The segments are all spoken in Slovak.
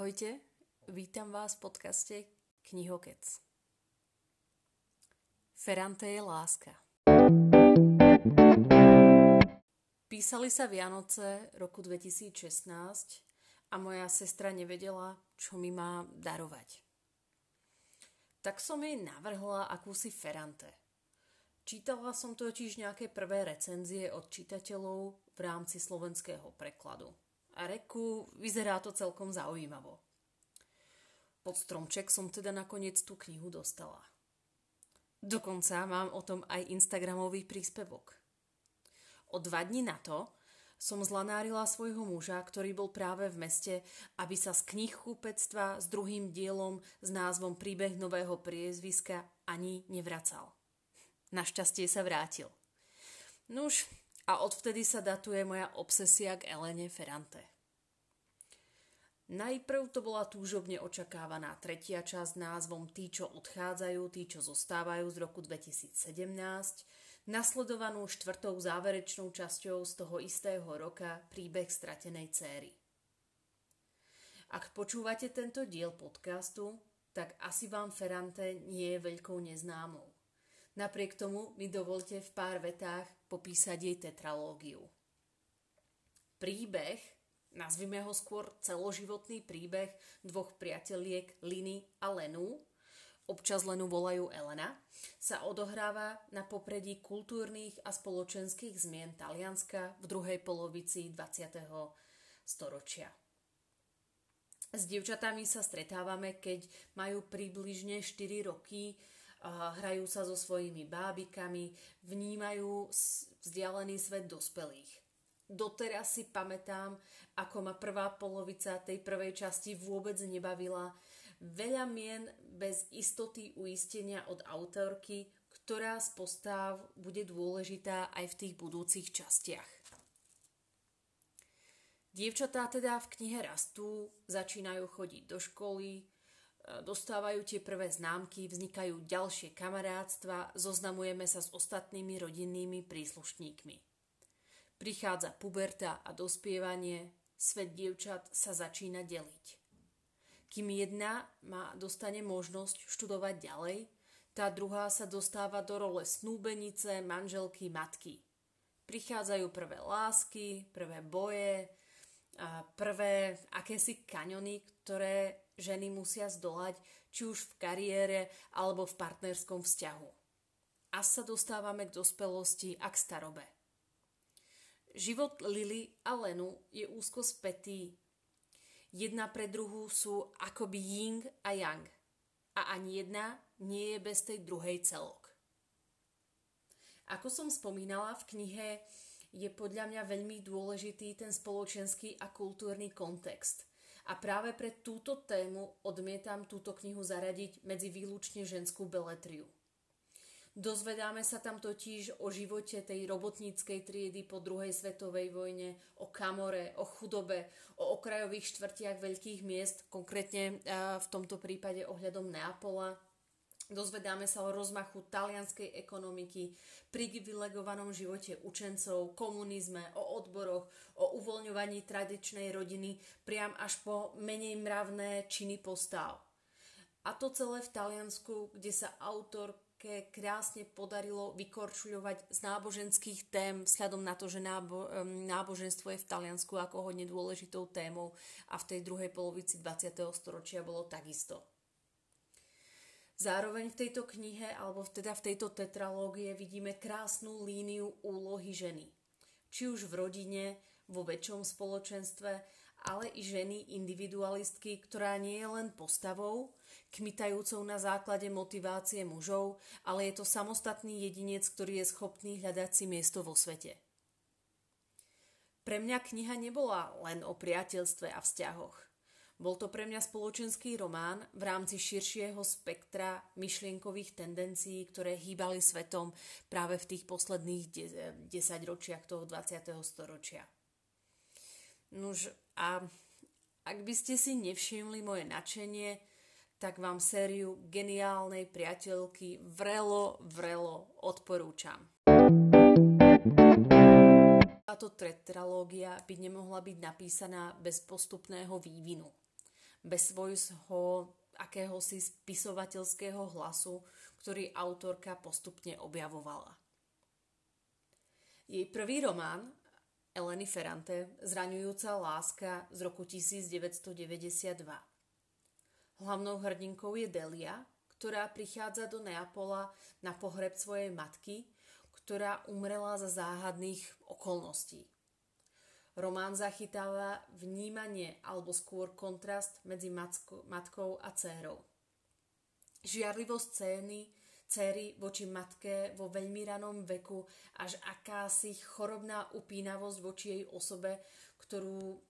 Ahojte, vítam vás v podcaste Knihokec. Ferrante je láska. Písali sa Vianoce roku 2016 a moja sestra nevedela, čo mi má darovať. Tak som jej navrhla akúsi Ferrante. Čítala som totiž nejaké prvé recenzie od čitateľov v rámci slovenského prekladu. A reku, vyzerá to celkom zaujímavo. Pod stromček som teda nakoniec tú knihu dostala. Dokonca mám o tom aj Instagramový príspevok. O dva dní na to som zlanárila svojho muža, ktorý bol práve v meste, aby sa z knih kúpectva s druhým dielom s názvom Príbeh nového priezviska ani nevracal. Našťastie sa vrátil. Nuž, a odvtedy sa datuje moja obsesia k Elene Ferrante. Najprv to bola túžobne očakávaná tretia časť názvom Tí, čo odchádzajú, tí, čo zostávajú z roku 2017, nasledovanú štvrtou záverečnou časťou z toho istého roka príbeh stratenej céry. Ak počúvate tento diel podcastu, tak asi vám Ferrante nie je veľkou neznámou. Napriek tomu mi dovolte v pár vetách popísať jej tetralógiu. Príbeh, nazvime ho skôr celoživotný príbeh dvoch priateliek Liny a Lenu, občas Lenu volajú Elena, sa odohráva na popredí kultúrnych a spoločenských zmien Talianska v druhej polovici 20. storočia. S dievčatami sa stretávame, keď majú približne 4 roky, hrajú sa so svojimi bábikami, vnímajú vzdialený svet dospelých. Doteraz si pamätám, ako ma prvá polovica tej prvej časti vôbec nebavila, Veľa mien bez istoty uistenia od autorky, ktorá z postav bude dôležitá aj v tých budúcich častiach. Dievčatá teda v knihe rastú, začínajú chodiť do školy, dostávajú tie prvé známky, vznikajú ďalšie kamarátstva, zoznamujeme sa s ostatnými rodinnými príslušníkmi. Prichádza puberta a dospievanie, svet dievčat sa začína deliť. Kým jedna má, dostane možnosť študovať ďalej, tá druhá sa dostáva do role snúbenice, manželky, matky. Prichádzajú prvé lásky, prvé boje, a prvé akési kaňony, ktoré ženy musia zdolať, či už v kariére alebo v partnerskom vzťahu. A sa dostávame k dospelosti a k starobe. Život Lily a Lenu je úzko spätý Jedna pre druhú sú akoby ying a yang. A ani jedna nie je bez tej druhej celok. Ako som spomínala v knihe, je podľa mňa veľmi dôležitý ten spoločenský a kultúrny kontext. A práve pre túto tému odmietam túto knihu zaradiť medzi výlučne ženskú beletriu. Dozvedáme sa tam totiž o živote tej robotníckej triedy po druhej svetovej vojne, o kamore, o chudobe, o okrajových štvrtiach veľkých miest, konkrétne v tomto prípade ohľadom Neapola. Dozvedáme sa o rozmachu talianskej ekonomiky, privilegovanom živote učencov, komunizme, o odboroch, o uvoľňovaní tradičnej rodiny, priam až po menej mravné činy postav. A to celé v Taliansku, kde sa autor také krásne podarilo vykorčuľovať z náboženských tém vzhľadom na to, že nábo, náboženstvo je v Taliansku ako hodne dôležitou témou a v tej druhej polovici 20. storočia bolo takisto. Zároveň v tejto knihe, alebo teda v tejto tetralógie vidíme krásnu líniu úlohy ženy. Či už v rodine, vo väčšom spoločenstve, ale i ženy individualistky, ktorá nie je len postavou, kmitajúcou na základe motivácie mužov, ale je to samostatný jedinec, ktorý je schopný hľadať si miesto vo svete. Pre mňa kniha nebola len o priateľstve a vzťahoch. Bol to pre mňa spoločenský román v rámci širšieho spektra myšlienkových tendencií, ktoré hýbali svetom práve v tých posledných de- desaťročiach toho 20. storočia. Nuž a ak by ste si nevšimli moje nadšenie, tak vám sériu geniálnej priateľky vrelo, vrelo odporúčam. Táto tetralógia by nemohla byť napísaná bez postupného vývinu. Bez svojho akéhosi spisovateľského hlasu, ktorý autorka postupne objavovala. Jej prvý román, Eleny Ferrante, Zraňujúca láska z roku 1992. Hlavnou hrdinkou je Delia, ktorá prichádza do Neapola na pohreb svojej matky, ktorá umrela za záhadných okolností. Román zachytáva vnímanie alebo skôr kontrast medzi matkou a dcérou. Žiarlivosť scény céry voči matke vo veľmi ranom veku, až akási chorobná upínavosť voči jej osobe, ktorú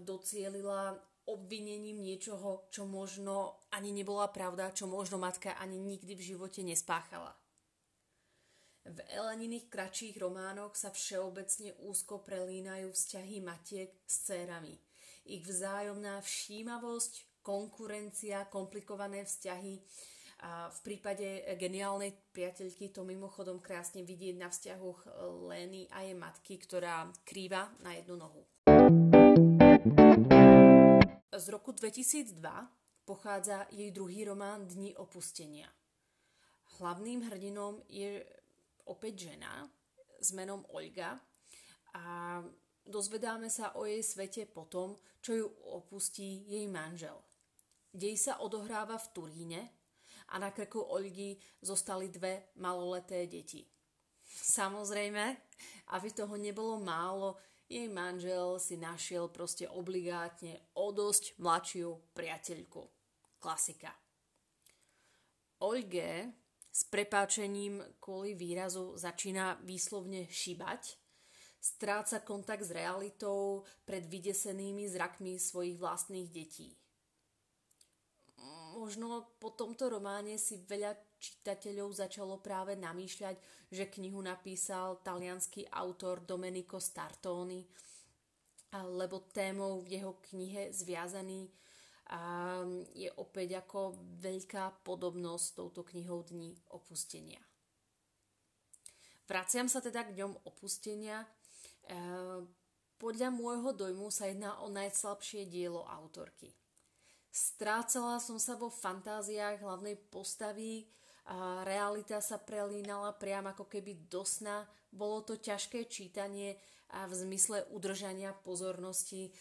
docielila obvinením niečoho, čo možno ani nebola pravda, čo možno matka ani nikdy v živote nespáchala. V Eleniných kratších románoch sa všeobecne úzko prelínajú vzťahy matiek s cérami. Ich vzájomná všímavosť, konkurencia, komplikované vzťahy. A v prípade geniálnej priateľky to mimochodom krásne vidieť na vzťahoch Leny a jej matky, ktorá krýva na jednu nohu. Z roku 2002 pochádza jej druhý román Dni opustenia. Hlavným hrdinom je opäť žena s menom Olga a dozvedáme sa o jej svete potom, čo ju opustí jej manžel. Dej sa odohráva v Turíne a na krku Olgy zostali dve maloleté deti. Samozrejme, aby toho nebolo málo, jej manžel si našiel proste obligátne o dosť mladšiu priateľku. Klasika. Olge s prepáčením kvôli výrazu začína výslovne šibať, stráca kontakt s realitou pred vydesenými zrakmi svojich vlastných detí. Možno po tomto románe si veľa čitateľov začalo práve namýšľať, že knihu napísal talianský autor Domenico Startoni, lebo témou v jeho knihe zviazaný a je opäť ako veľká podobnosť s touto knihou Dní opustenia. Vraciam sa teda k dňom opustenia. E, podľa môjho dojmu sa jedná o najslabšie dielo autorky. Strácala som sa vo fantáziách hlavnej postavy, a realita sa prelínala priam ako keby do sna. Bolo to ťažké čítanie v zmysle udržania pozornosti,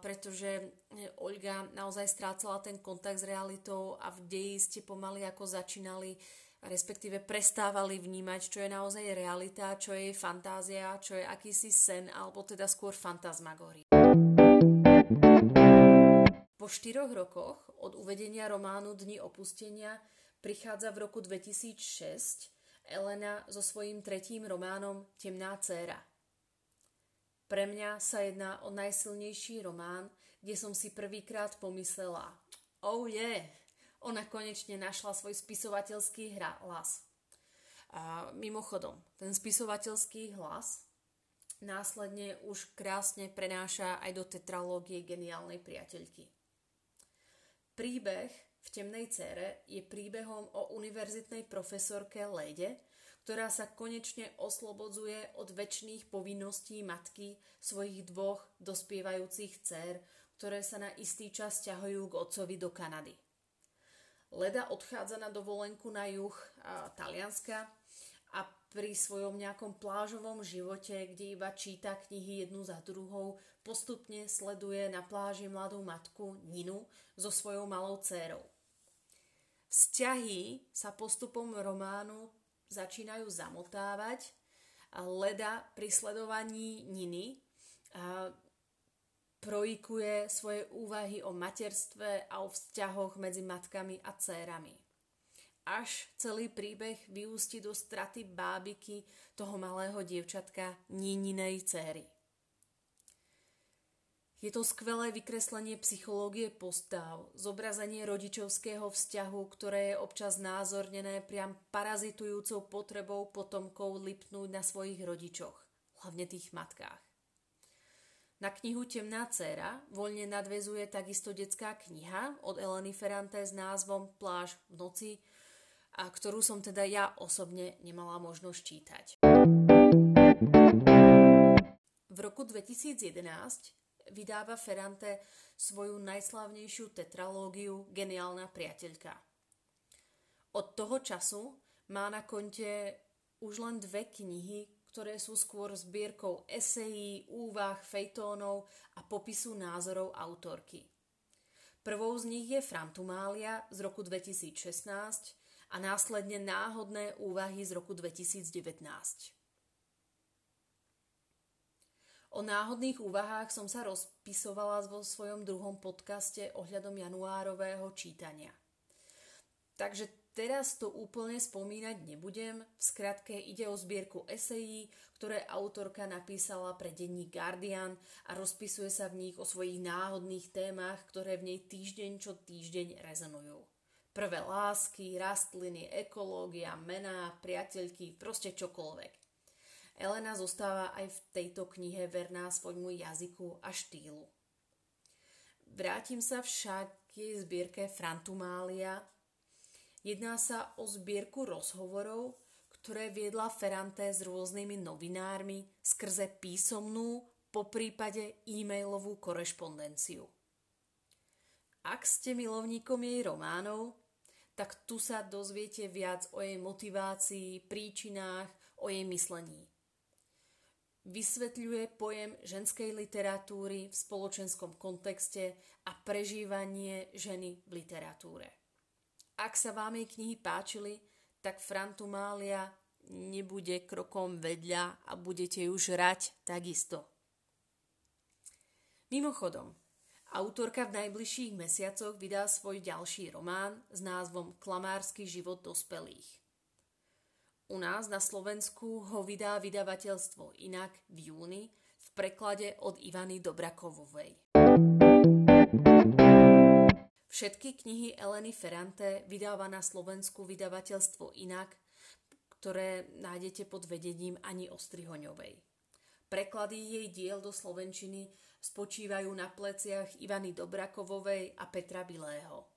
pretože Olga naozaj strácala ten kontakt s realitou a v deji ste pomaly ako začínali respektíve prestávali vnímať, čo je naozaj realita, čo je fantázia, čo je akýsi sen, alebo teda skôr fantasmagória. Po štyroch rokoch od uvedenia románu Dni opustenia prichádza v roku 2006 Elena so svojím tretím románom Temná dcéra – pre mňa sa jedná o najsilnejší román, kde som si prvýkrát pomyslela oh yeah, ona konečne našla svoj spisovateľský hlas. A mimochodom, ten spisovateľský hlas následne už krásne prenáša aj do tetralógie geniálnej priateľky. Príbeh v Temnej cére je príbehom o univerzitnej profesorke Lede, ktorá sa konečne oslobodzuje od väčšných povinností matky svojich dvoch dospievajúcich dcer, ktoré sa na istý čas ťahujú k otcovi do Kanady. Leda odchádza na dovolenku na juh a, Talianska a pri svojom nejakom plážovom živote, kde iba číta knihy jednu za druhou, postupne sleduje na pláži mladú matku Ninu so svojou malou dcérou. Vzťahy sa postupom románu začínajú zamotávať. Leda pri sledovaní Niny projikuje svoje úvahy o materstve a o vzťahoch medzi matkami a cérami. Až celý príbeh vyústi do straty bábiky toho malého dievčatka Nininej céry. Je to skvelé vykreslenie psychológie postav, zobrazenie rodičovského vzťahu, ktoré je občas názornené priam parazitujúcou potrebou potomkov lipnúť na svojich rodičoch, hlavne tých matkách. Na knihu Temná dcéra voľne nadvezuje takisto detská kniha od Eleny Ferrante s názvom Pláž v noci, a ktorú som teda ja osobne nemala možnosť čítať. V roku 2011 vydáva Ferrante svoju najslavnejšiu tetralógiu Geniálna priateľka. Od toho času má na konte už len dve knihy, ktoré sú skôr zbierkou esejí, úvah, fejtónov a popisu názorov autorky. Prvou z nich je Frantumália z roku 2016 a následne náhodné úvahy z roku 2019. O náhodných úvahách som sa rozpisovala vo svojom druhom podcaste ohľadom januárového čítania. Takže teraz to úplne spomínať nebudem. V skratke ide o zbierku esejí, ktoré autorka napísala pre denní Guardian a rozpisuje sa v nich o svojich náhodných témach, ktoré v nej týždeň čo týždeň rezonujú. Prvé lásky, rastliny, ekológia, mená, priateľky, proste čokoľvek. Elena zostáva aj v tejto knihe verná svojmu jazyku a štýlu. Vrátim sa však k jej zbierke Frantumália. Jedná sa o zbierku rozhovorov, ktoré viedla Ferrante s rôznymi novinármi skrze písomnú, po prípade e-mailovú korešpondenciu. Ak ste milovníkom jej románov, tak tu sa dozviete viac o jej motivácii, príčinách, o jej myslení vysvetľuje pojem ženskej literatúry v spoločenskom kontexte a prežívanie ženy v literatúre. Ak sa vám jej knihy páčili, tak Frantumália nebude krokom vedľa a budete ju žrať takisto. Mimochodom, autorka v najbližších mesiacoch vydá svoj ďalší román s názvom Klamársky život dospelých. U nás na Slovensku ho vydá vydavateľstvo inak v júni v preklade od Ivany Dobrakovovej. Všetky knihy Eleny Ferrante vydáva na Slovensku vydavateľstvo inak, ktoré nájdete pod vedením Ani Ostrihoňovej. Preklady jej diel do slovenčiny spočívajú na pleciach Ivany Dobrakovovej a Petra Bilého.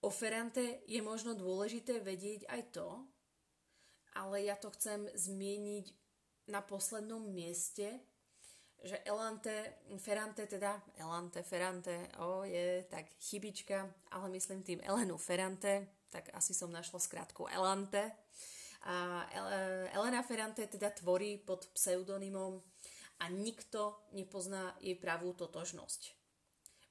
O Ferrante je možno dôležité vedieť aj to, ale ja to chcem zmieniť na poslednom mieste, že Elante, Ferrante, teda Elante, Ferrante, o, je tak chybička, ale myslím tým Elenu Ferrante, tak asi som našla skrátku Elante. A Elena Ferrante teda tvorí pod pseudonymom a nikto nepozná jej pravú totožnosť.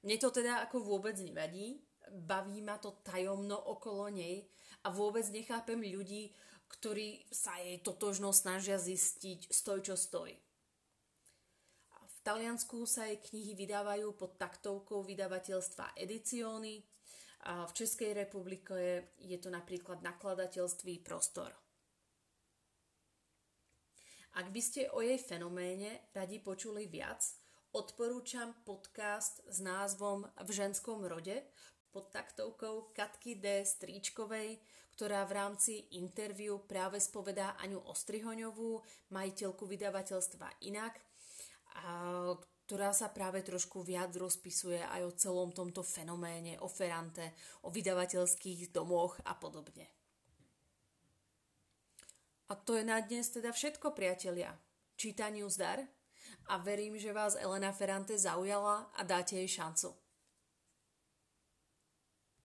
Mne to teda ako vôbec nevadí, baví ma to tajomno okolo nej a vôbec nechápem ľudí, ktorí sa jej totožno snažia zistiť stoj čo stoj. V Taliansku sa jej knihy vydávajú pod taktovkou vydavateľstva Edizioni a v Českej republike je to napríklad nakladateľství Prostor. Ak by ste o jej fenoméne radi počuli viac, odporúčam podcast s názvom V ženskom rode, pod taktovkou Katky D. Stríčkovej, ktorá v rámci interviu práve spovedá Aňu Ostrihoňovú, majiteľku vydavateľstva Inak, a ktorá sa práve trošku viac rozpisuje aj o celom tomto fenoméne, o Ferrante, o vydavateľských domoch a podobne. A to je na dnes teda všetko, priatelia. Čítaniu zdar a verím, že vás Elena Ferrante zaujala a dáte jej šancu.